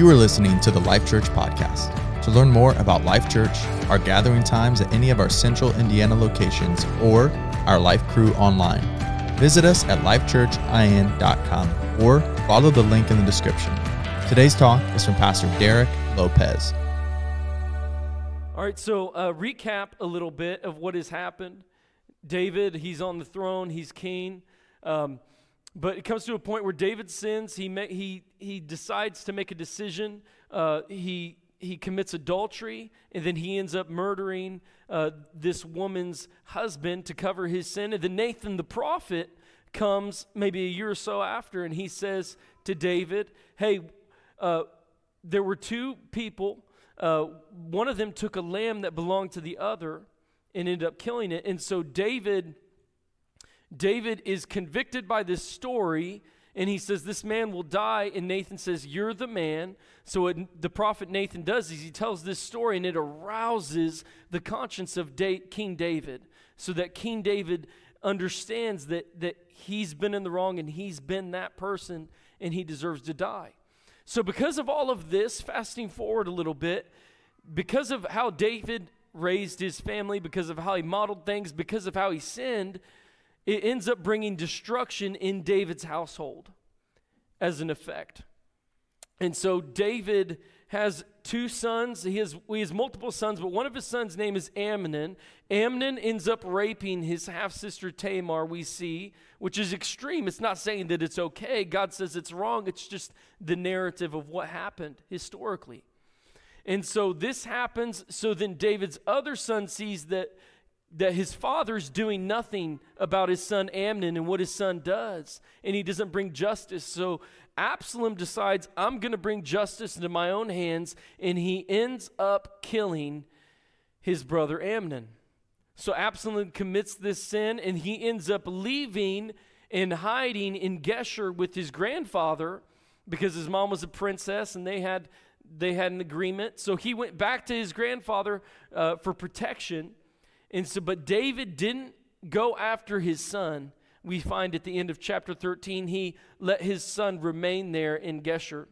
You are listening to the Life Church Podcast. To learn more about Life Church, our gathering times at any of our central Indiana locations, or our Life crew online, visit us at lifechurchin.com or follow the link in the description. Today's talk is from Pastor Derek Lopez. All right, so uh, recap a little bit of what has happened. David, he's on the throne, he's king. Um, but it comes to a point where David sins. He, ma- he, he decides to make a decision. Uh, he, he commits adultery, and then he ends up murdering uh, this woman's husband to cover his sin. And then Nathan the prophet comes maybe a year or so after, and he says to David, Hey, uh, there were two people. Uh, one of them took a lamb that belonged to the other and ended up killing it. And so David, David is convicted by this story, and he says, This man will die. And Nathan says, You're the man. So what the prophet Nathan does is he tells this story, and it arouses the conscience of da- King David, so that King David understands that, that he's been in the wrong and he's been that person and he deserves to die. So, because of all of this, fasting forward a little bit, because of how David raised his family, because of how he modeled things, because of how he sinned, it ends up bringing destruction in David's household as an effect. And so, David has two sons. He has, he has multiple sons, but one of his sons' name is Amnon. Amnon ends up raping his half sister Tamar, we see, which is extreme. It's not saying that it's okay. God says it's wrong. It's just the narrative of what happened historically. And so this happens. So then David's other son sees that, that his father's doing nothing about his son Amnon and what his son does, and he doesn't bring justice. So Absalom decides, I'm going to bring justice into my own hands, and he ends up killing his brother Amnon. So Absalom commits this sin, and he ends up leaving and hiding in Geshur with his grandfather because his mom was a princess and they had they had an agreement. So he went back to his grandfather uh, for protection. And so, but David didn't go after his son we find at the end of chapter 13, he let his son remain there in Geshur.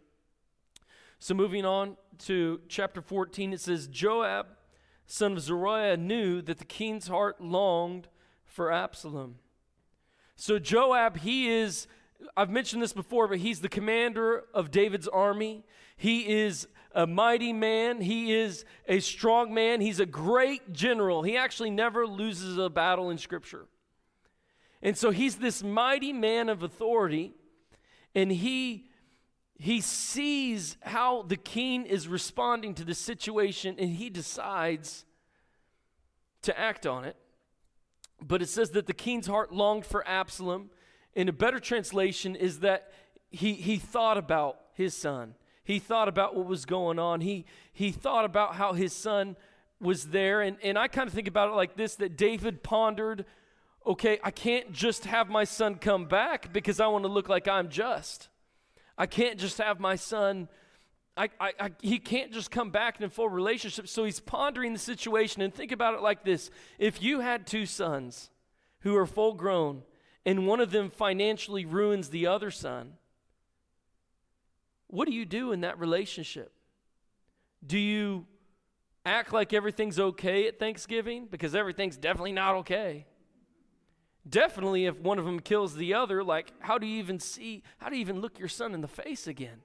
So moving on to chapter 14, it says, Joab, son of Zeruiah, knew that the king's heart longed for Absalom. So Joab, he is, I've mentioned this before, but he's the commander of David's army. He is a mighty man. He is a strong man. He's a great general. He actually never loses a battle in Scripture. And so he's this mighty man of authority, and he he sees how the king is responding to the situation, and he decides to act on it. But it says that the king's heart longed for Absalom. In a better translation, is that he, he thought about his son. He thought about what was going on. He, he thought about how his son was there. And, and I kind of think about it like this that David pondered okay, I can't just have my son come back because I want to look like I'm just. I can't just have my son, I, I, I, he can't just come back in a full relationship. So he's pondering the situation and think about it like this if you had two sons who are full grown and one of them financially ruins the other son, what do you do in that relationship? Do you act like everything's okay at Thanksgiving? Because everything's definitely not okay definitely if one of them kills the other like how do you even see how do you even look your son in the face again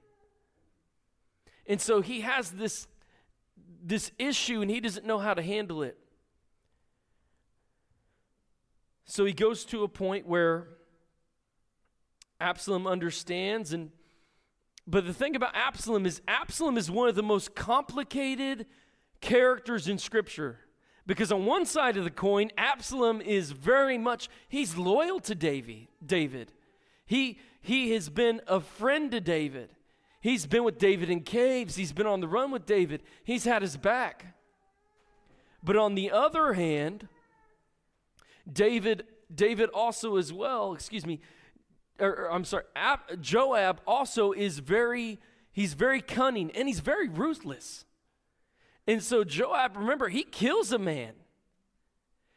and so he has this this issue and he doesn't know how to handle it so he goes to a point where absalom understands and but the thing about absalom is absalom is one of the most complicated characters in scripture because on one side of the coin, Absalom is very much, he's loyal to David. David. He, he has been a friend to David. He's been with David in caves. He's been on the run with David. He's had his back. But on the other hand, David, David also as well, excuse me, or, or I'm sorry, Ab, Joab also is very, he's very cunning and he's very ruthless. And so Joab, remember, he kills a man.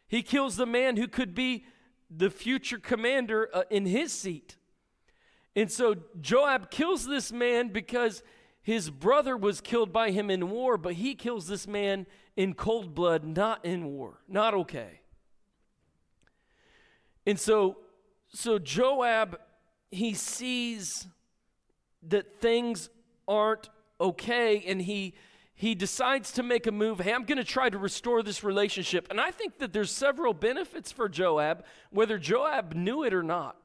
He kills the man who could be the future commander uh, in his seat. And so Joab kills this man because his brother was killed by him in war, but he kills this man in cold blood, not in war. Not okay. And so, so Joab, he sees that things aren't okay, and he he decides to make a move. Hey, I'm going to try to restore this relationship. And I think that there's several benefits for Joab, whether Joab knew it or not.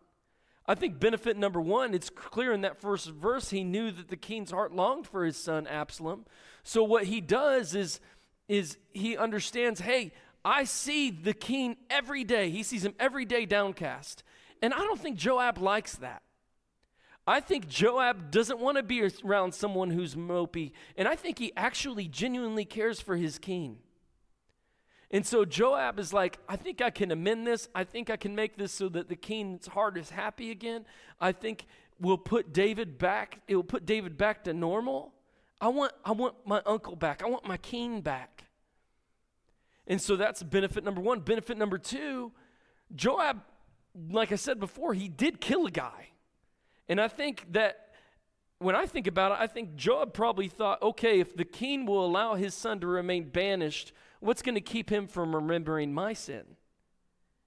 I think benefit number one, it's clear in that first verse, he knew that the king's heart longed for his son Absalom. So what he does is, is he understands, hey, I see the king every day. He sees him every day downcast. And I don't think Joab likes that. I think Joab doesn't want to be around someone who's mopey, and I think he actually genuinely cares for his king. And so Joab is like, I think I can amend this. I think I can make this so that the king's heart is happy again. I think we'll put David back, it will put David back to normal. I want, I want my uncle back. I want my king back. And so that's benefit number one. Benefit number two, Joab, like I said before, he did kill a guy. And I think that when I think about it, I think Joab probably thought, okay, if the king will allow his son to remain banished, what's going to keep him from remembering my sin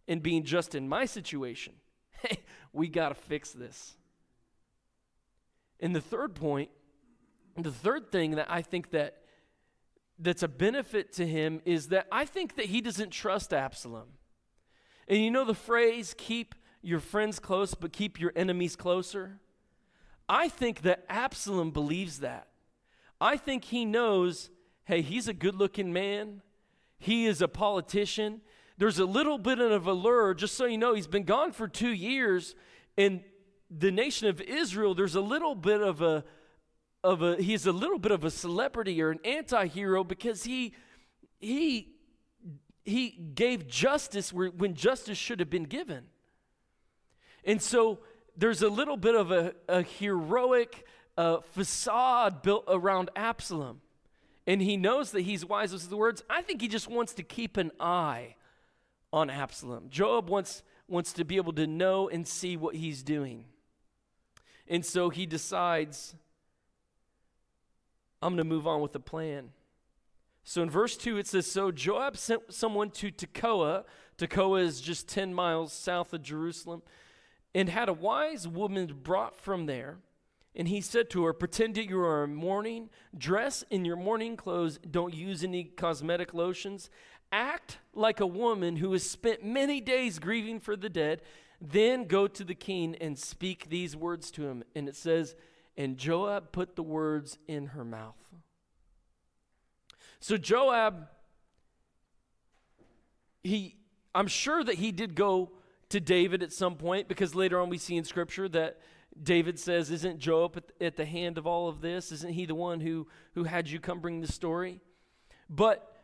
and being just in my situation? Hey, we got to fix this. And the third point, the third thing that I think that that's a benefit to him is that I think that he doesn't trust Absalom. And you know the phrase, keep your friends close, but keep your enemies closer? I think that Absalom believes that. I think he knows hey, he's a good looking man, he is a politician. There's a little bit of a lure, just so you know, he's been gone for two years. In the nation of Israel, there's a little bit of a of a he's a little bit of a celebrity or an anti-hero because he he he gave justice when justice should have been given. And so there's a little bit of a, a heroic uh, facade built around Absalom. And he knows that he's wise with the words. I think he just wants to keep an eye on Absalom. Joab wants, wants to be able to know and see what he's doing. And so he decides, I'm going to move on with the plan. So in verse 2, it says So Joab sent someone to Tekoa. Tekoa is just 10 miles south of Jerusalem and had a wise woman brought from there. And he said to her, Pretend that you are mourning, dress in your mourning clothes, don't use any cosmetic lotions, act like a woman who has spent many days grieving for the dead, then go to the king and speak these words to him. And it says, And Joab put the words in her mouth. So Joab, he, I'm sure that he did go to David at some point because later on we see in Scripture that David says, Isn't Joab at the hand of all of this? Isn't he the one who, who had you come bring the story? But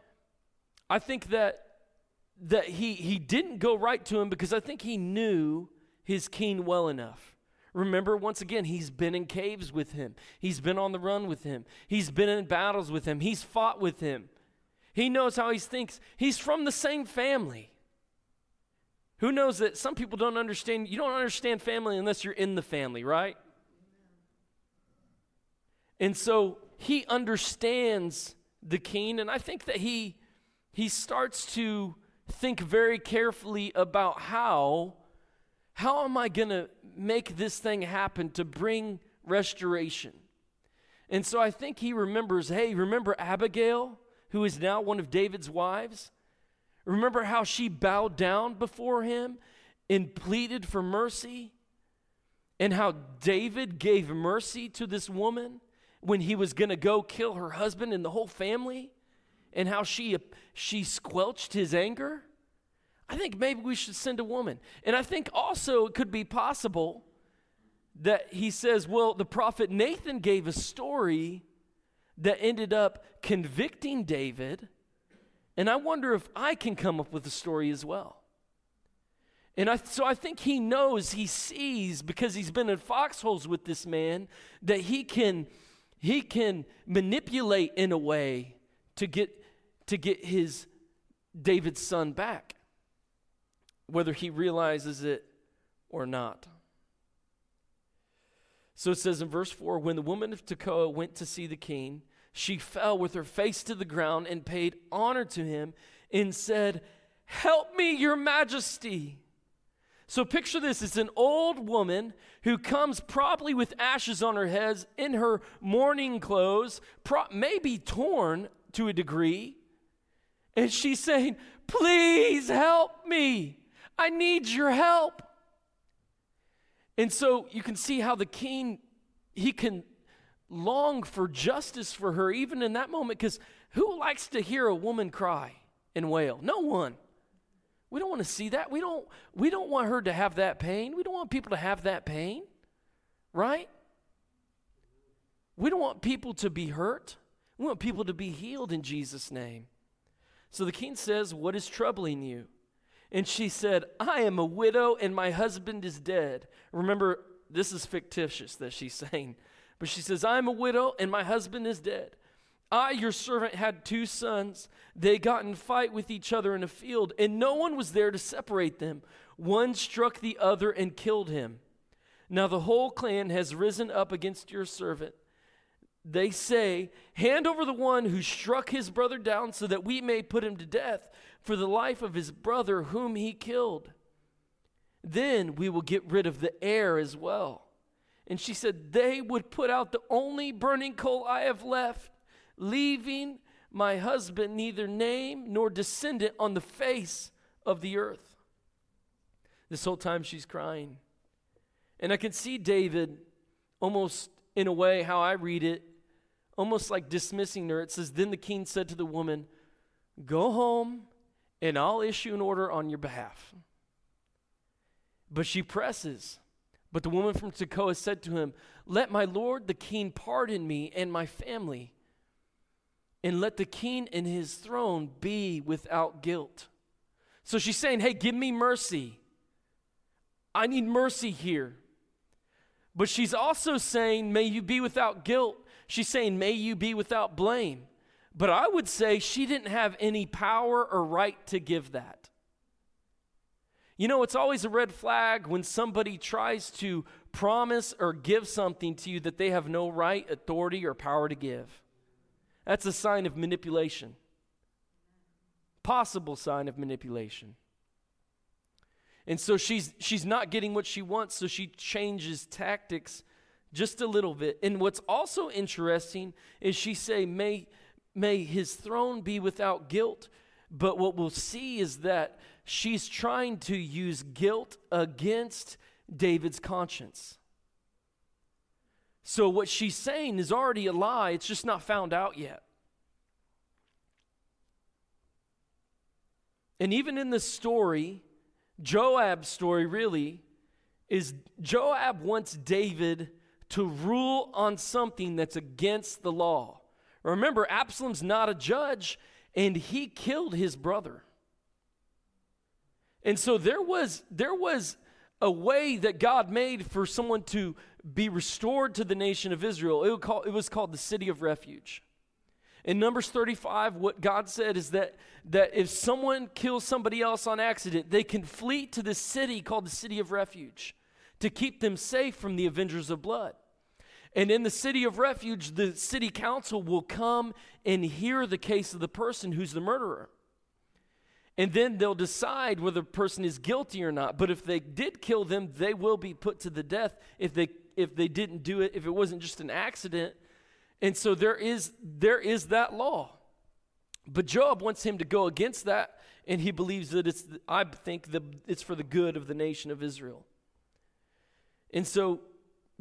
I think that, that he, he didn't go right to him because I think he knew his king well enough. Remember, once again, he's been in caves with him. He's been on the run with him. He's been in battles with him. He's fought with him. He knows how he thinks. He's from the same family. Who knows that some people don't understand? You don't understand family unless you're in the family, right? And so he understands the king, and I think that he he starts to think very carefully about how how am I going to make this thing happen to bring restoration? And so I think he remembers, hey, remember Abigail, who is now one of David's wives? Remember how she bowed down before him and pleaded for mercy? And how David gave mercy to this woman when he was going to go kill her husband and the whole family? And how she, she squelched his anger? I think maybe we should send a woman. And I think also it could be possible that he says, well, the prophet Nathan gave a story that ended up convicting David and I wonder if I can come up with a story as well. And I, so I think he knows, he sees, because he's been in foxholes with this man, that he can, he can manipulate in a way to get, to get his David's son back, whether he realizes it or not. So it says in verse 4 when the woman of Tekoa went to see the king, she fell with her face to the ground and paid honor to him and said, Help me, your majesty. So picture this it's an old woman who comes probably with ashes on her head in her mourning clothes, pro- maybe torn to a degree. And she's saying, Please help me. I need your help. And so you can see how the king, he can long for justice for her even in that moment because who likes to hear a woman cry and wail? No one. We don't want to see that. We don't we don't want her to have that pain. We don't want people to have that pain. Right? We don't want people to be hurt. We want people to be healed in Jesus name. So the king says, "What is troubling you?" And she said, "I am a widow and my husband is dead." Remember, this is fictitious that she's saying. But she says, "I am a widow and my husband is dead." I, your servant, had two sons. They got in fight with each other in a field, and no one was there to separate them. One struck the other and killed him. Now the whole clan has risen up against your servant. They say, Hand over the one who struck his brother down so that we may put him to death for the life of his brother whom he killed. Then we will get rid of the heir as well. And she said, They would put out the only burning coal I have left leaving my husband neither name nor descendant on the face of the earth. This whole time she's crying. And I can see David almost in a way how I read it, almost like dismissing her. It says, Then the king said to the woman, Go home and I'll issue an order on your behalf. But she presses. But the woman from Tekoa said to him, Let my lord the king pardon me and my family and let the king and his throne be without guilt. So she's saying, Hey, give me mercy. I need mercy here. But she's also saying, May you be without guilt. She's saying, May you be without blame. But I would say she didn't have any power or right to give that. You know, it's always a red flag when somebody tries to promise or give something to you that they have no right, authority, or power to give. That's a sign of manipulation. Possible sign of manipulation. And so she's she's not getting what she wants, so she changes tactics just a little bit. And what's also interesting is she say, "May may his throne be without guilt." But what we'll see is that she's trying to use guilt against David's conscience. So what she's saying is already a lie, it's just not found out yet. And even in the story, Joab's story really is Joab wants David to rule on something that's against the law. Remember, Absalom's not a judge, and he killed his brother. And so there was there was a way that God made for someone to be restored to the nation of Israel. It, call, it was called the city of refuge. In Numbers 35, what God said is that, that if someone kills somebody else on accident, they can flee to the city called the city of refuge to keep them safe from the avengers of blood. And in the city of refuge, the city council will come and hear the case of the person who's the murderer. And then they'll decide whether the person is guilty or not. But if they did kill them, they will be put to the death if they if they didn't do it, if it wasn't just an accident. And so there is there is that law. But Joab wants him to go against that, and he believes that it's I think that it's for the good of the nation of Israel. And so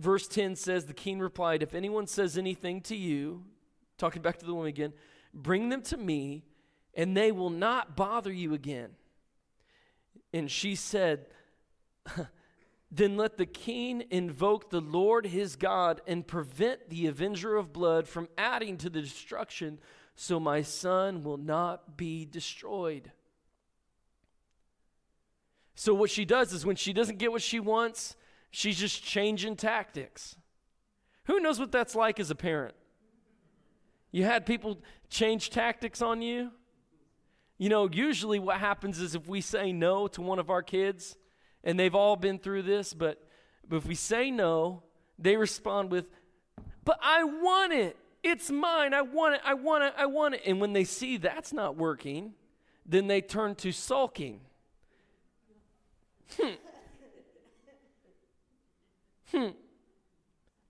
verse 10 says the king replied, If anyone says anything to you, talking back to the woman again, bring them to me, and they will not bother you again. And she said, Then let the king invoke the Lord his God and prevent the avenger of blood from adding to the destruction, so my son will not be destroyed. So, what she does is when she doesn't get what she wants, she's just changing tactics. Who knows what that's like as a parent? You had people change tactics on you? You know, usually what happens is if we say no to one of our kids, and they've all been through this, but, but if we say no, They respond with, But I want it. It's mine. I want it. I want it. I want it. And when they see that's not working, then they turn to sulking. Hmm. Hmm.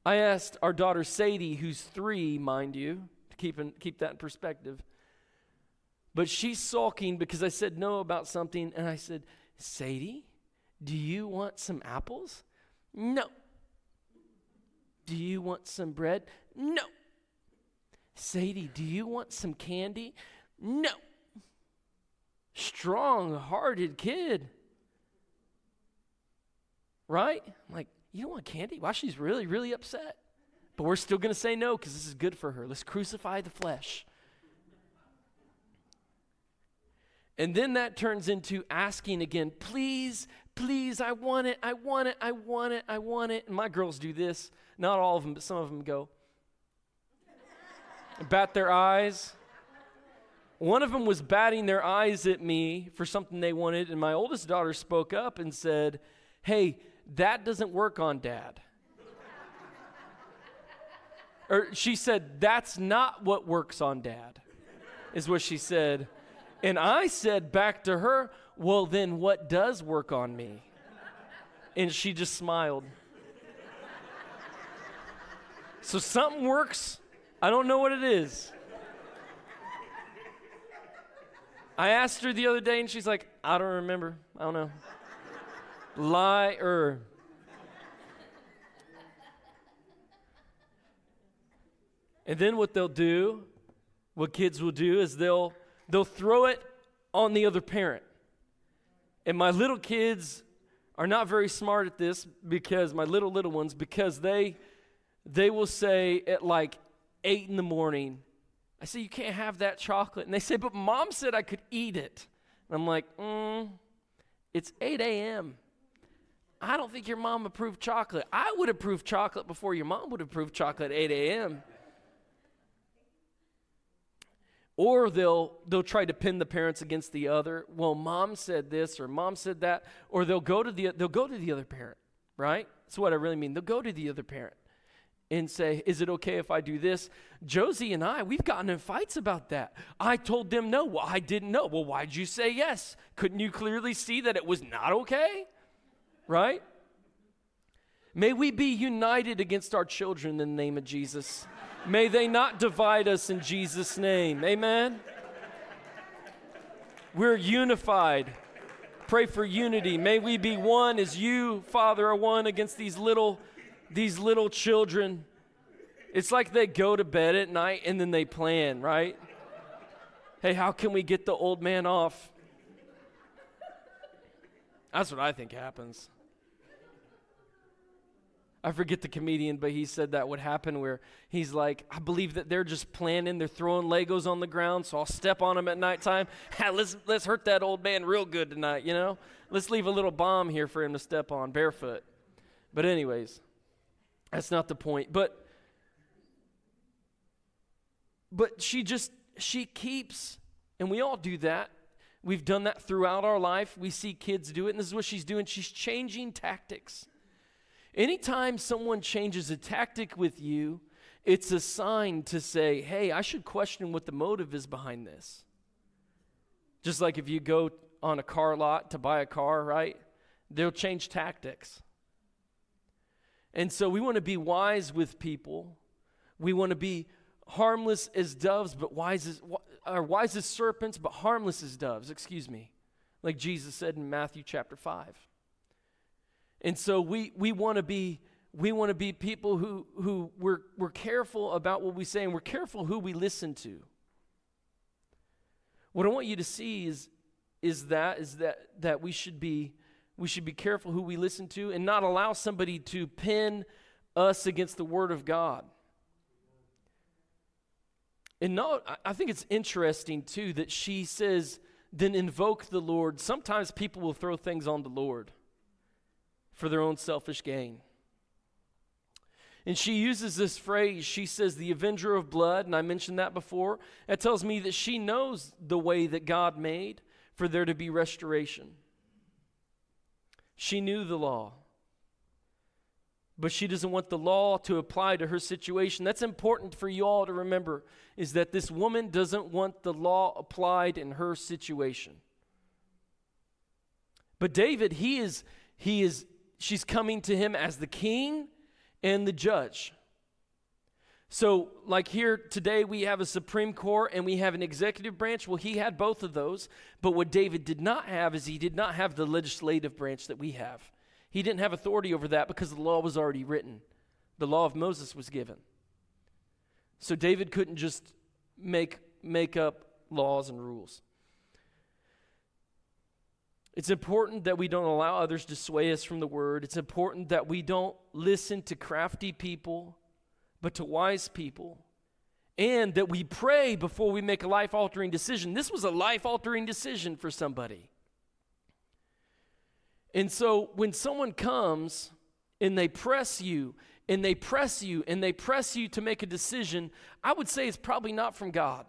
I asked our daughter Sadie, who's three, mind you, to keep, in, keep that in perspective. But she's sulking because I said no about something, and I said, Sadie, do you want some apples? No. Do you want some bread? No. Sadie, do you want some candy? No. Strong hearted kid. Right? I'm like, you don't want candy? Wow, she's really, really upset. But we're still going to say no because this is good for her. Let's crucify the flesh. And then that turns into asking again, please, please, I want it, I want it, I want it, I want it. And my girls do this. Not all of them, but some of them go, bat their eyes. One of them was batting their eyes at me for something they wanted, and my oldest daughter spoke up and said, Hey, that doesn't work on dad. or she said, That's not what works on dad, is what she said. And I said back to her, Well, then what does work on me? And she just smiled. So something works. I don't know what it is. I asked her the other day, and she's like, I don't remember. I don't know. Liar. And then what they'll do, what kids will do, is they'll they'll throw it on the other parent. And my little kids are not very smart at this because my little little ones because they they will say at like eight in the morning, I say you can't have that chocolate, and they say, but mom said I could eat it. And I'm like, mm, it's 8 a.m. I don't think your mom approved chocolate. I would approve chocolate before your mom would approve chocolate at 8 a.m. Or they'll they'll try to pin the parents against the other. Well, mom said this or mom said that, or they'll go to the they'll go to the other parent, right? That's what I really mean. They'll go to the other parent and say, Is it okay if I do this? Josie and I, we've gotten in fights about that. I told them no. Well, I didn't know. Well, why'd you say yes? Couldn't you clearly see that it was not okay? Right? May we be united against our children in the name of Jesus. May they not divide us in Jesus' name. Amen. We're unified. Pray for unity. May we be one as you, Father, are one against these little these little children. It's like they go to bed at night and then they plan, right? Hey, how can we get the old man off? That's what I think happens. I forget the comedian, but he said that would happen where he's like, I believe that they're just planning, they're throwing Legos on the ground, so I'll step on them at nighttime. let's, let's hurt that old man real good tonight, you know? Let's leave a little bomb here for him to step on barefoot. But, anyways, that's not the point. But, but she just, she keeps, and we all do that. We've done that throughout our life. We see kids do it, and this is what she's doing. She's changing tactics. Anytime someone changes a tactic with you, it's a sign to say, hey, I should question what the motive is behind this. Just like if you go on a car lot to buy a car, right? They'll change tactics. And so we want to be wise with people. We want to be harmless as doves, but wise as, or wise as serpents, but harmless as doves, excuse me, like Jesus said in Matthew chapter 5. And so we, we want to be we want to be people who, who we're, we're careful about what we say and we're careful who we listen to. What I want you to see is, is that is that that we should be we should be careful who we listen to and not allow somebody to pin us against the word of God. And no, I think it's interesting too that she says, then invoke the Lord. Sometimes people will throw things on the Lord for their own selfish gain. And she uses this phrase. She says, the avenger of blood, and I mentioned that before. That tells me that she knows the way that God made for there to be restoration. She knew the law. but she doesn't want the law to apply to her situation. That's important for you all to remember is that this woman doesn't want the law applied in her situation. But David, he is he is she's coming to him as the king and the judge. So, like here today, we have a Supreme Court and we have an executive branch. Well, he had both of those. But what David did not have is he did not have the legislative branch that we have. He didn't have authority over that because the law was already written, the law of Moses was given. So, David couldn't just make, make up laws and rules. It's important that we don't allow others to sway us from the word. It's important that we don't listen to crafty people but to wise people. And that we pray before we make a life altering decision. This was a life altering decision for somebody. And so when someone comes and they press you and they press you and they press you to make a decision, I would say it's probably not from God.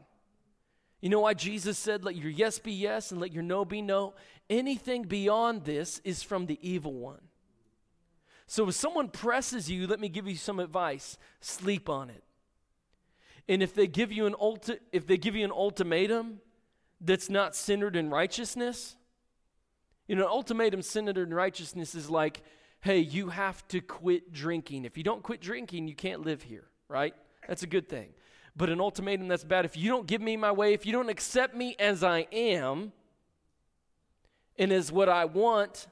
You know why Jesus said, let your yes be yes and let your no be no? Anything beyond this is from the evil one. So if someone presses you, let me give you some advice. Sleep on it. And if they give you an ulti- if they give you an ultimatum that's not centered in righteousness, you know, an ultimatum centered in righteousness is like, hey, you have to quit drinking. If you don't quit drinking, you can't live here, right? That's a good thing. But an ultimatum that's bad, if you don't give me my way, if you don't accept me as I am and as what I want,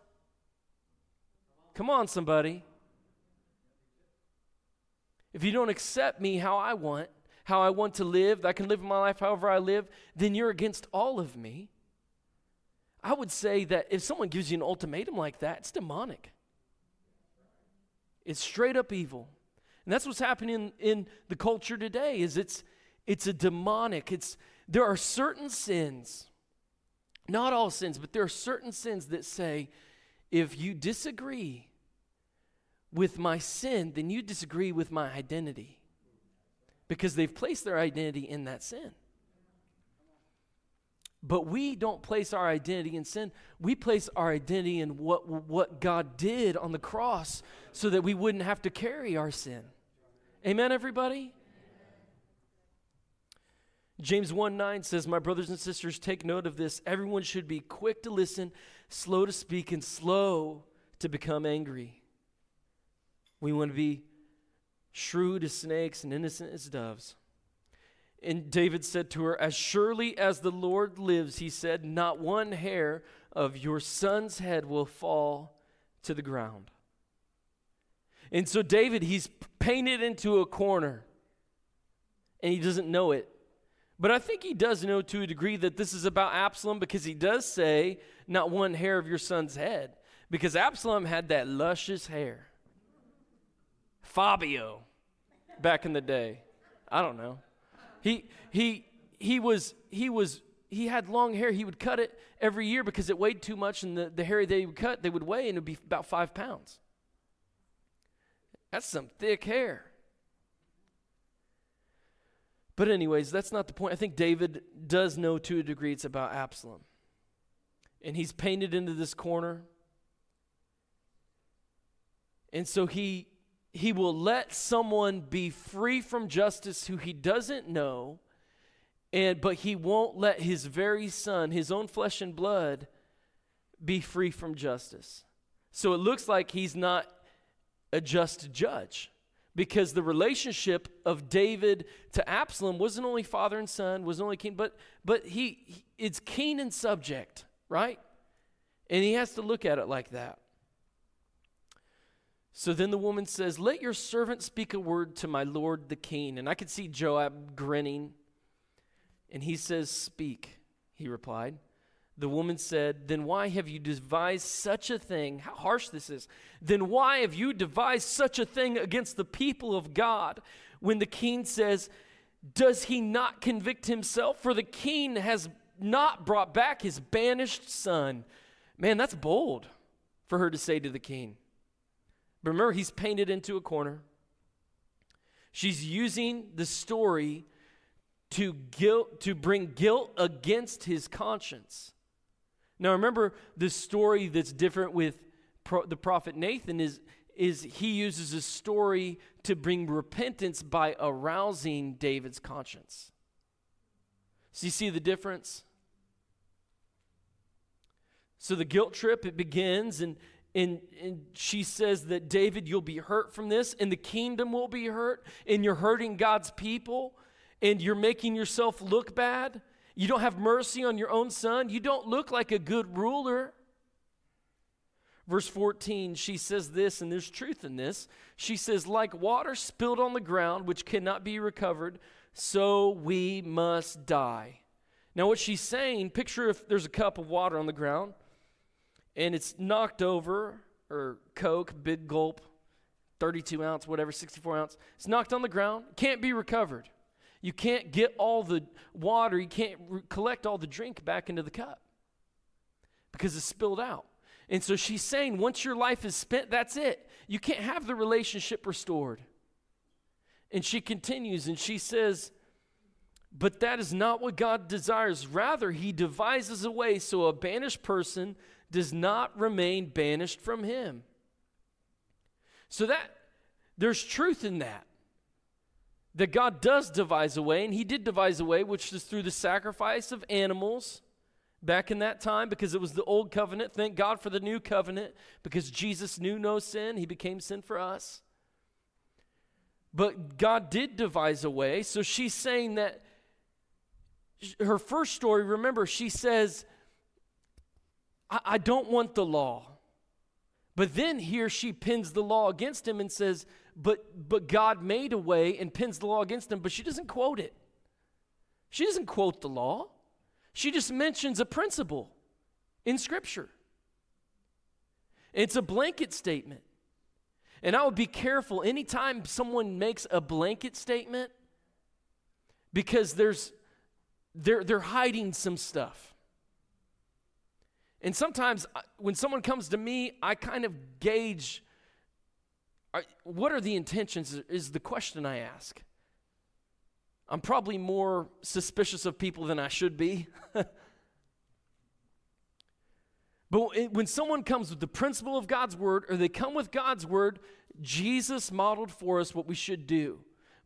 Come on, somebody. If you don't accept me how I want, how I want to live, I can live my life however I live, then you're against all of me. I would say that if someone gives you an ultimatum like that, it's demonic. It's straight up evil. And that's what's happening in, the culture today is it's it's a demonic. It's there are certain sins, not all sins, but there are certain sins that say if you disagree with my sin, then you disagree with my identity because they've placed their identity in that sin. But we don't place our identity in sin. We place our identity in what, what God did on the cross so that we wouldn't have to carry our sin. Amen, everybody? James 1 9 says, My brothers and sisters, take note of this. Everyone should be quick to listen, slow to speak, and slow to become angry. We want to be shrewd as snakes and innocent as doves. And David said to her, As surely as the Lord lives, he said, not one hair of your son's head will fall to the ground. And so David, he's painted into a corner, and he doesn't know it. But I think he does know to a degree that this is about Absalom because he does say, Not one hair of your son's head. Because Absalom had that luscious hair. Fabio back in the day. I don't know. He he he was he was he had long hair. He would cut it every year because it weighed too much, and the, the hair they would cut, they would weigh, and it would be about five pounds. That's some thick hair. But, anyways, that's not the point. I think David does know to a degree it's about Absalom. And he's painted into this corner. And so he he will let someone be free from justice who he doesn't know and but he won't let his very son his own flesh and blood be free from justice so it looks like he's not a just judge because the relationship of david to absalom wasn't only father and son wasn't only king but but he, he it's king and subject right and he has to look at it like that so then the woman says, Let your servant speak a word to my lord the king. And I could see Joab grinning. And he says, Speak, he replied. The woman said, Then why have you devised such a thing? How harsh this is. Then why have you devised such a thing against the people of God? When the king says, Does he not convict himself? For the king has not brought back his banished son. Man, that's bold for her to say to the king. But remember, he's painted into a corner. She's using the story to guilt to bring guilt against his conscience. Now remember the story that's different with pro- the prophet Nathan is is he uses a story to bring repentance by arousing David's conscience. So you see the difference? So the guilt trip, it begins, and, and, and she says that David, you'll be hurt from this, and the kingdom will be hurt, and you're hurting God's people, and you're making yourself look bad. You don't have mercy on your own son. You don't look like a good ruler. Verse 14, she says this, and there's truth in this. She says, Like water spilled on the ground, which cannot be recovered, so we must die. Now, what she's saying, picture if there's a cup of water on the ground and it's knocked over, or Coke, big gulp, 32 ounce, whatever, 64 ounce. It's knocked on the ground, can't be recovered. You can't get all the water, you can't re- collect all the drink back into the cup because it's spilled out. And so she's saying, once your life is spent, that's it. You can't have the relationship restored. And she continues and she says, But that is not what God desires. Rather, He devises a way so a banished person does not remain banished from him. So that there's truth in that. That God does devise a way, and He did devise a way, which is through the sacrifice of animals back in that time because it was the old covenant. Thank God for the new covenant because Jesus knew no sin, He became sin for us. But God did devise a way. So she's saying that her first story, remember, she says, I, I don't want the law. But then here she pins the law against him and says, but, but God made a way and pins the law against him, but she doesn't quote it. She doesn't quote the law. She just mentions a principle in Scripture. It's a blanket statement. And I would be careful anytime someone makes a blanket statement because there's they're, they're hiding some stuff. And sometimes uh, when someone comes to me, I kind of gauge what are the intentions, is the question I ask. I'm probably more suspicious of people than I should be. but when someone comes with the principle of God's word, or they come with God's word, Jesus modeled for us what we should do.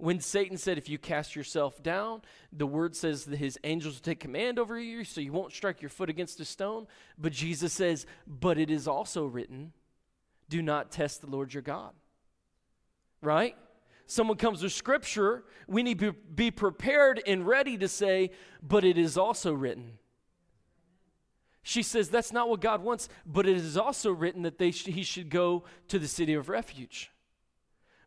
When Satan said, If you cast yourself down, the word says that his angels will take command over you so you won't strike your foot against a stone. But Jesus says, But it is also written, Do not test the Lord your God. Right? Someone comes with scripture, we need to be prepared and ready to say, But it is also written. She says that's not what God wants, but it is also written that they sh- he should go to the city of refuge.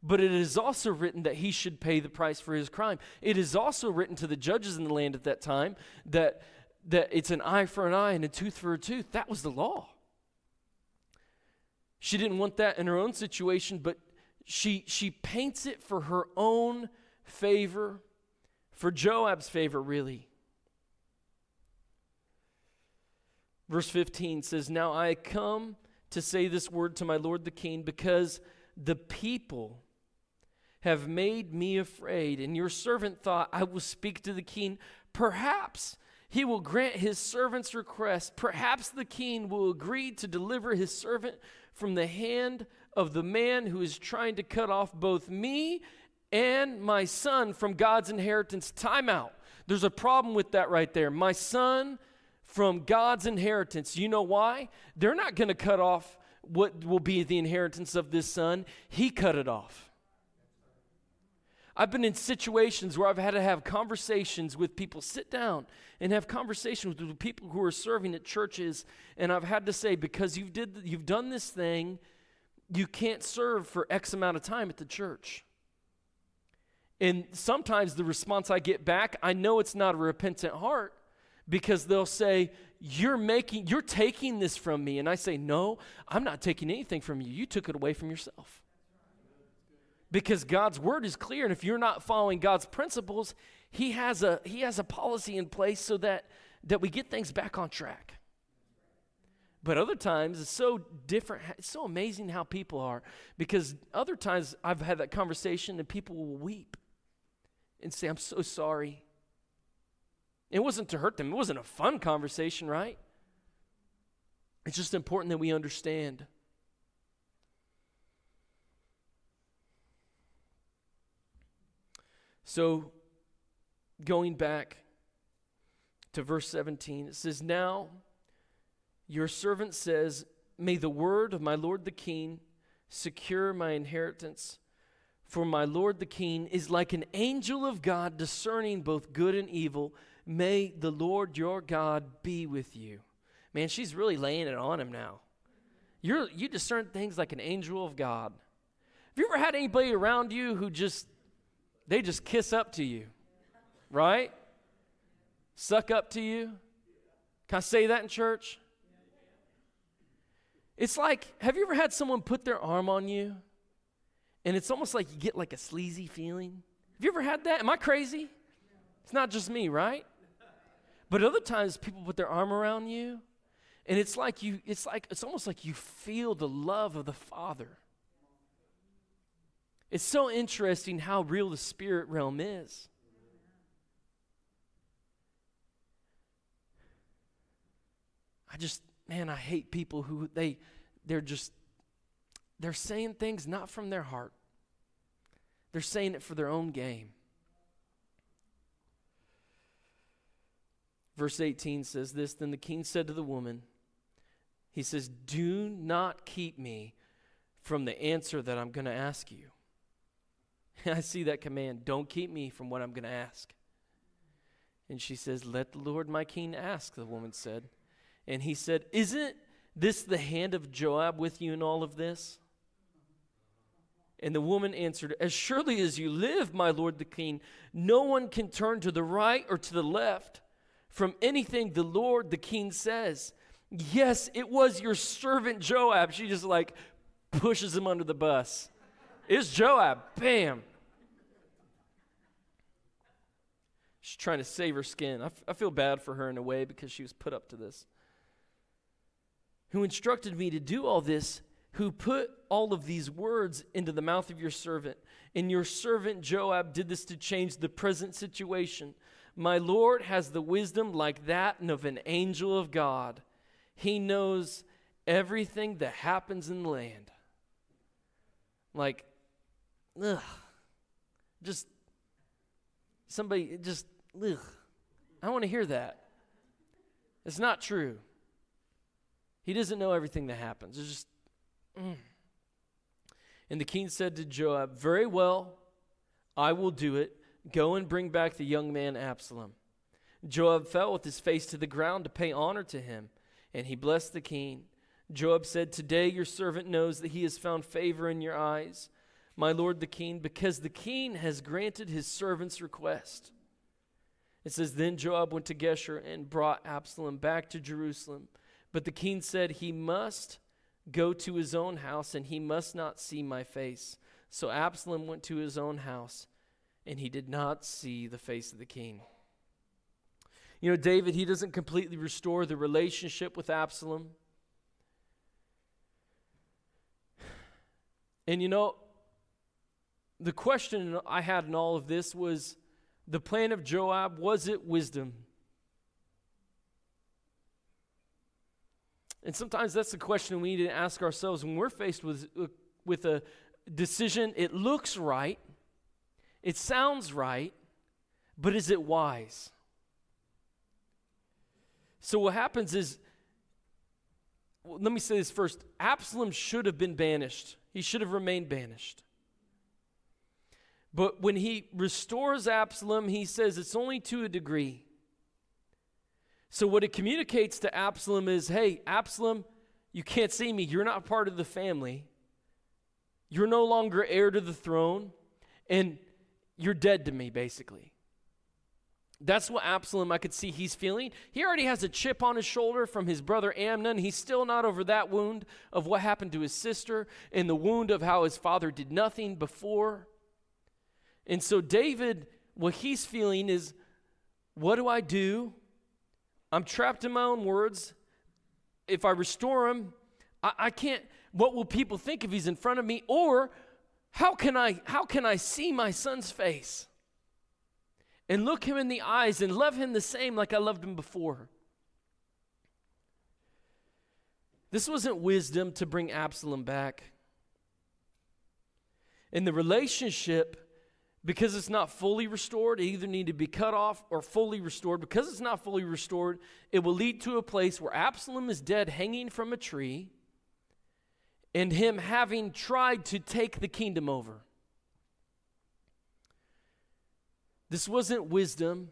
But it is also written that he should pay the price for his crime. It is also written to the judges in the land at that time that, that it's an eye for an eye and a tooth for a tooth. That was the law. She didn't want that in her own situation, but she, she paints it for her own favor, for Joab's favor, really. Verse 15 says, Now I come to say this word to my Lord the king because the people have made me afraid. And your servant thought, I will speak to the king. Perhaps he will grant his servant's request. Perhaps the king will agree to deliver his servant from the hand of the man who is trying to cut off both me and my son from God's inheritance. Time out. There's a problem with that right there. My son from God's inheritance. You know why? They're not going to cut off what will be the inheritance of this son. He cut it off. I've been in situations where I've had to have conversations with people, sit down and have conversations with people who are serving at churches, and I've had to say, because you've, did, you've done this thing, you can't serve for X amount of time at the church. And sometimes the response I get back, I know it's not a repentant heart because they'll say, You're making, you're taking this from me. And I say, No, I'm not taking anything from you. You took it away from yourself because God's word is clear and if you're not following God's principles, he has a he has a policy in place so that that we get things back on track. But other times it's so different. It's so amazing how people are because other times I've had that conversation and people will weep and say, I'm so sorry. It wasn't to hurt them, it wasn't a fun conversation, right? It's just important that we understand So, going back to verse 17, it says, Now your servant says, May the word of my Lord the king secure my inheritance. For my Lord the king is like an angel of God, discerning both good and evil. May the Lord your God be with you. Man, she's really laying it on him now. You're, you discern things like an angel of God. Have you ever had anybody around you who just, they just kiss up to you, right? Suck up to you? Can I say that in church? It's like, have you ever had someone put their arm on you and it's almost like you get like a sleazy feeling? Have you ever had that? Am I crazy? It's not just me, right? But other times people put their arm around you and it's like you it's like it's almost like you feel the love of the Father. It's so interesting how real the spirit realm is. I just man, I hate people who they they're just they're saying things not from their heart. They're saying it for their own game. Verse 18 says this Then the king said to the woman, He says, Do not keep me from the answer that I'm going to ask you. I see that command don't keep me from what I'm going to ask. And she says, Let the Lord my king ask, the woman said. And he said, Isn't this the hand of Joab with you in all of this? And the woman answered, As surely as you live, my lord the king, no one can turn to the right or to the left from anything the Lord the king says. Yes, it was your servant Joab. She just like pushes him under the bus. It's Joab. Bam. She's trying to save her skin. I, f- I feel bad for her in a way because she was put up to this who instructed me to do all this, who put all of these words into the mouth of your servant. And your servant Joab did this to change the present situation. My Lord has the wisdom like that of an angel of God. He knows everything that happens in the land. Like, ugh. Just somebody, just, ugh. I want to hear that. It's not true. He doesn't know everything that happens. It's just. Mm. And the king said to Joab, Very well, I will do it. Go and bring back the young man Absalom. Joab fell with his face to the ground to pay honor to him, and he blessed the king. Joab said, Today your servant knows that he has found favor in your eyes, my lord the king, because the king has granted his servant's request. It says, Then Joab went to Geshur and brought Absalom back to Jerusalem. But the king said, He must go to his own house, and he must not see my face. So Absalom went to his own house, and he did not see the face of the king. You know, David, he doesn't completely restore the relationship with Absalom. And you know, the question I had in all of this was the plan of Joab, was it wisdom? And sometimes that's the question we need to ask ourselves when we're faced with, with a decision. It looks right, it sounds right, but is it wise? So, what happens is, let me say this first Absalom should have been banished, he should have remained banished. But when he restores Absalom, he says it's only to a degree. So, what it communicates to Absalom is hey, Absalom, you can't see me. You're not part of the family. You're no longer heir to the throne, and you're dead to me, basically. That's what Absalom, I could see he's feeling. He already has a chip on his shoulder from his brother Amnon. He's still not over that wound of what happened to his sister and the wound of how his father did nothing before. And so, David, what he's feeling is what do I do? I'm trapped in my own words. If I restore him, I, I can't. What will people think if he's in front of me? Or how can I how can I see my son's face and look him in the eyes and love him the same like I loved him before? This wasn't wisdom to bring Absalom back. And the relationship because it's not fully restored, it either need to be cut off or fully restored. Because it's not fully restored, it will lead to a place where Absalom is dead, hanging from a tree, and him having tried to take the kingdom over. This wasn't wisdom.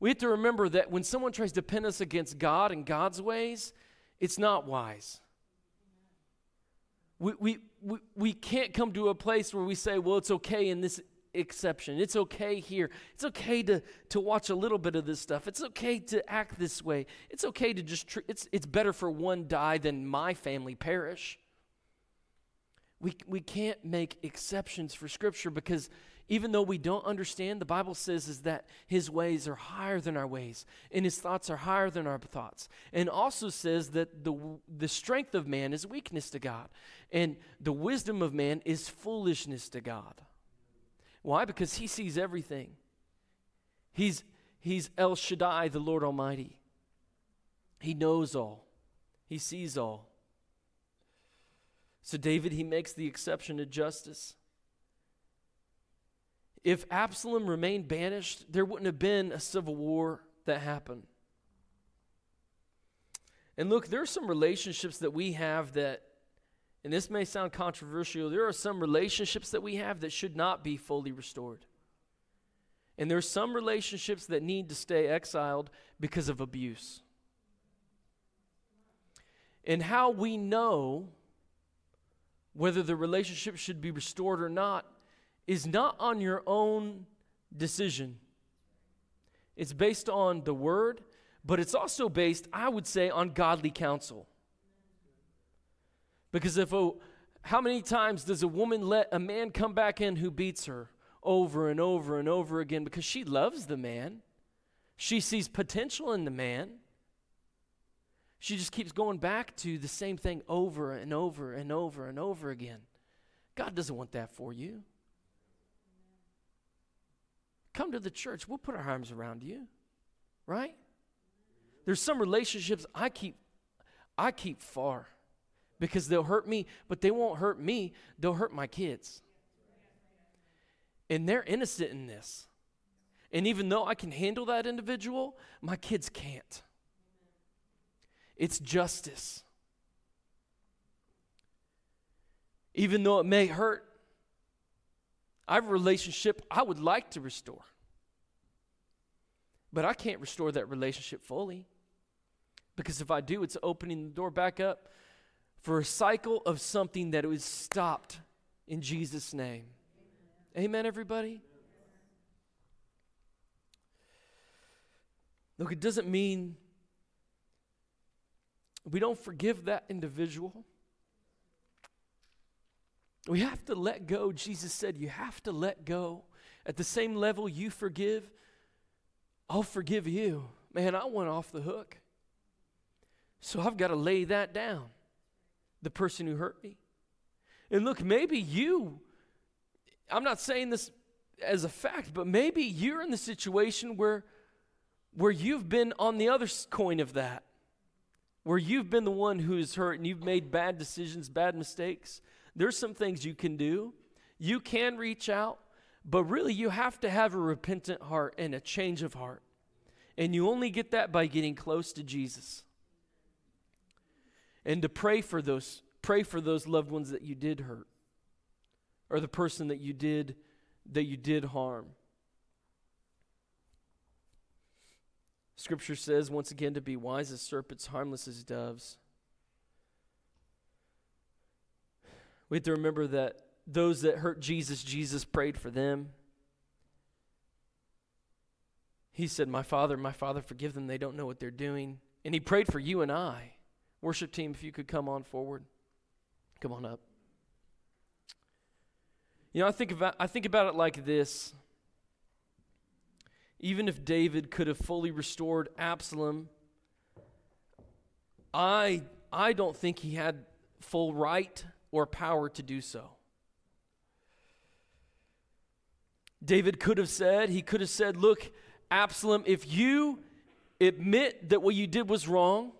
We have to remember that when someone tries to pin us against God and God's ways, it's not wise. We, we, we, we can't come to a place where we say, well, it's okay in this exception. It's okay here. It's okay to, to watch a little bit of this stuff. It's okay to act this way. It's okay to just, tr- it's, it's better for one die than my family perish. We, we can't make exceptions for Scripture because even though we don't understand, the Bible says is that his ways are higher than our ways, and his thoughts are higher than our thoughts. And also says that the, the strength of man is weakness to God, and the wisdom of man is foolishness to God. Why? Because he sees everything. He's, he's El Shaddai, the Lord Almighty. He knows all, he sees all. So, David, he makes the exception to justice if Absalom remained banished, there wouldn't have been a civil war that happened. And look, there are some relationships that we have that, and this may sound controversial, there are some relationships that we have that should not be fully restored. And there are some relationships that need to stay exiled because of abuse. And how we know whether the relationship should be restored or not is not on your own decision. It's based on the word, but it's also based, I would say, on godly counsel. Because if a, how many times does a woman let a man come back in who beats her over and over and over again because she loves the man? She sees potential in the man. She just keeps going back to the same thing over and over and over and over again. God doesn't want that for you. Come to the church. We'll put our arms around you. Right? There's some relationships I keep I keep far because they'll hurt me, but they won't hurt me. They'll hurt my kids. And they're innocent in this. And even though I can handle that individual, my kids can't. It's justice. Even though it may hurt, I have a relationship I would like to restore. But I can't restore that relationship fully. Because if I do, it's opening the door back up for a cycle of something that was stopped in Jesus' name. Amen, everybody? Look, it doesn't mean we don't forgive that individual. We have to let go. Jesus said, You have to let go. At the same level you forgive, I'll forgive you. Man, I went off the hook. So I've got to lay that down. The person who hurt me. And look, maybe you, I'm not saying this as a fact, but maybe you're in the situation where, where you've been on the other coin of that, where you've been the one who's hurt and you've made bad decisions, bad mistakes. There's some things you can do. You can reach out, but really you have to have a repentant heart and a change of heart. And you only get that by getting close to Jesus. And to pray for those pray for those loved ones that you did hurt or the person that you did that you did harm. Scripture says once again to be wise as serpents, harmless as doves. We have to remember that those that hurt Jesus, Jesus prayed for them. He said, My Father, my Father, forgive them. They don't know what they're doing. And he prayed for you and I. Worship team, if you could come on forward. Come on up. You know, I think about I think about it like this. Even if David could have fully restored Absalom, I I don't think he had full right or power to do so. David could have said, he could have said, Look, Absalom, if you admit that what you did was wrong,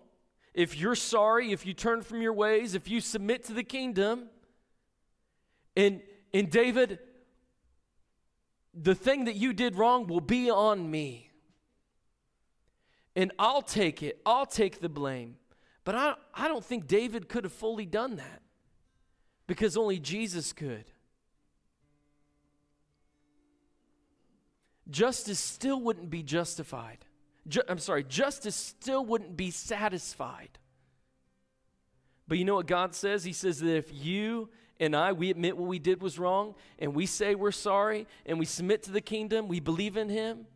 if you're sorry, if you turn from your ways, if you submit to the kingdom, and, and David the thing that you did wrong will be on me. And I'll take it, I'll take the blame. But I, I don't think David could have fully done that because only Jesus could. Justice still wouldn't be justified. Ju- I'm sorry, justice still wouldn't be satisfied. But you know what God says? He says that if you and I, we admit what we did was wrong, and we say we're sorry, and we submit to the kingdom, we believe in Him,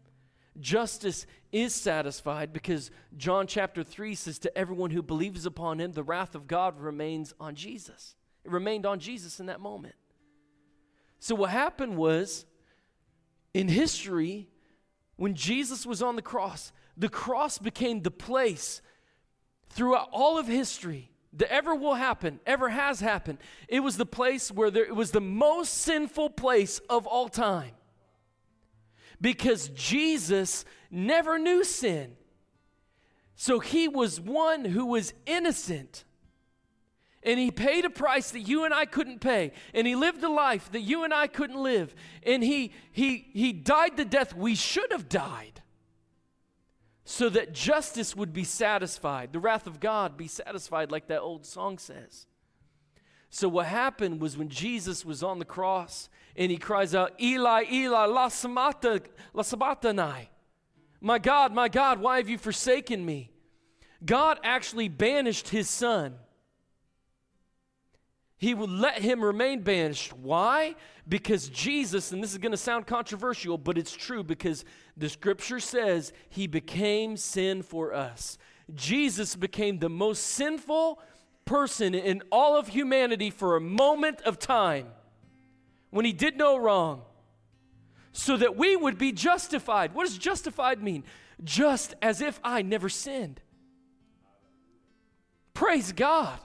justice is satisfied because John chapter 3 says, To everyone who believes upon Him, the wrath of God remains on Jesus. It remained on Jesus in that moment. So what happened was, in history, when Jesus was on the cross, the cross became the place throughout all of history that ever will happen, ever has happened. It was the place where there, it was the most sinful place of all time. Because Jesus never knew sin. So he was one who was innocent. And he paid a price that you and I couldn't pay. And he lived a life that you and I couldn't live. And he he he died the death we should have died so that justice would be satisfied, the wrath of God be satisfied, like that old song says. So, what happened was when Jesus was on the cross and he cries out, Eli, Eli, la sabachthani. My God, my God, why have you forsaken me? God actually banished his son. He would let him remain banished. Why? Because Jesus, and this is going to sound controversial, but it's true because the scripture says he became sin for us. Jesus became the most sinful person in all of humanity for a moment of time when he did no wrong so that we would be justified. What does justified mean? Just as if I never sinned. Praise God.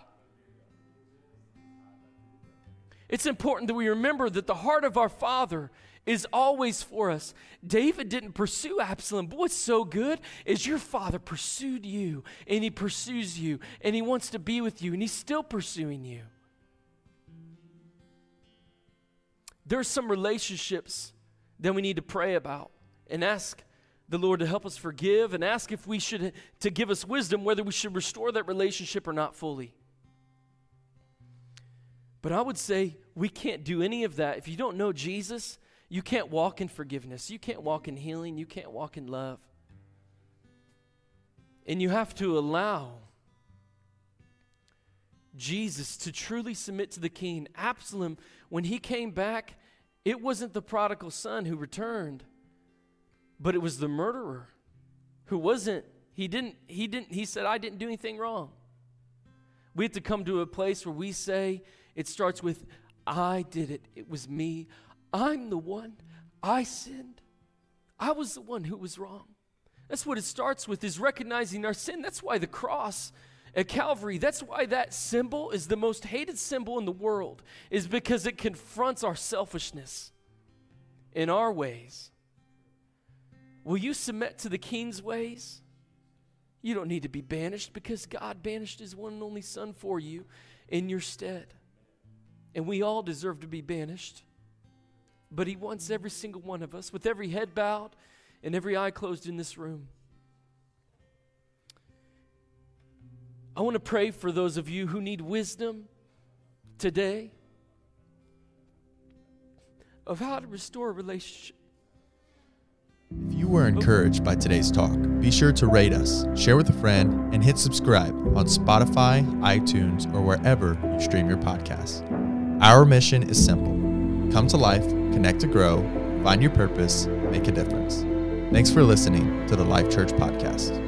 It's important that we remember that the heart of our Father is always for us. David didn't pursue Absalom, but what's so good is your father pursued you, and he pursues you, and he wants to be with you, and he's still pursuing you. There are some relationships that we need to pray about and ask the Lord to help us forgive and ask if we should to give us wisdom whether we should restore that relationship or not fully. But I would say we can't do any of that. If you don't know Jesus, you can't walk in forgiveness. You can't walk in healing. You can't walk in love. And you have to allow Jesus to truly submit to the king. Absalom, when he came back, it wasn't the prodigal son who returned, but it was the murderer who wasn't, he didn't, he didn't, he said, I didn't do anything wrong. We have to come to a place where we say, it starts with, I did it. It was me. I'm the one. I sinned. I was the one who was wrong. That's what it starts with is recognizing our sin. That's why the cross at Calvary, that's why that symbol is the most hated symbol in the world, is because it confronts our selfishness in our ways. Will you submit to the king's ways? You don't need to be banished because God banished his one and only son for you in your stead. And we all deserve to be banished. But He wants every single one of us, with every head bowed and every eye closed in this room. I want to pray for those of you who need wisdom today of how to restore a relationship. If you were encouraged by today's talk, be sure to rate us, share with a friend, and hit subscribe on Spotify, iTunes, or wherever you stream your podcasts. Our mission is simple come to life, connect to grow, find your purpose, make a difference. Thanks for listening to the Life Church Podcast.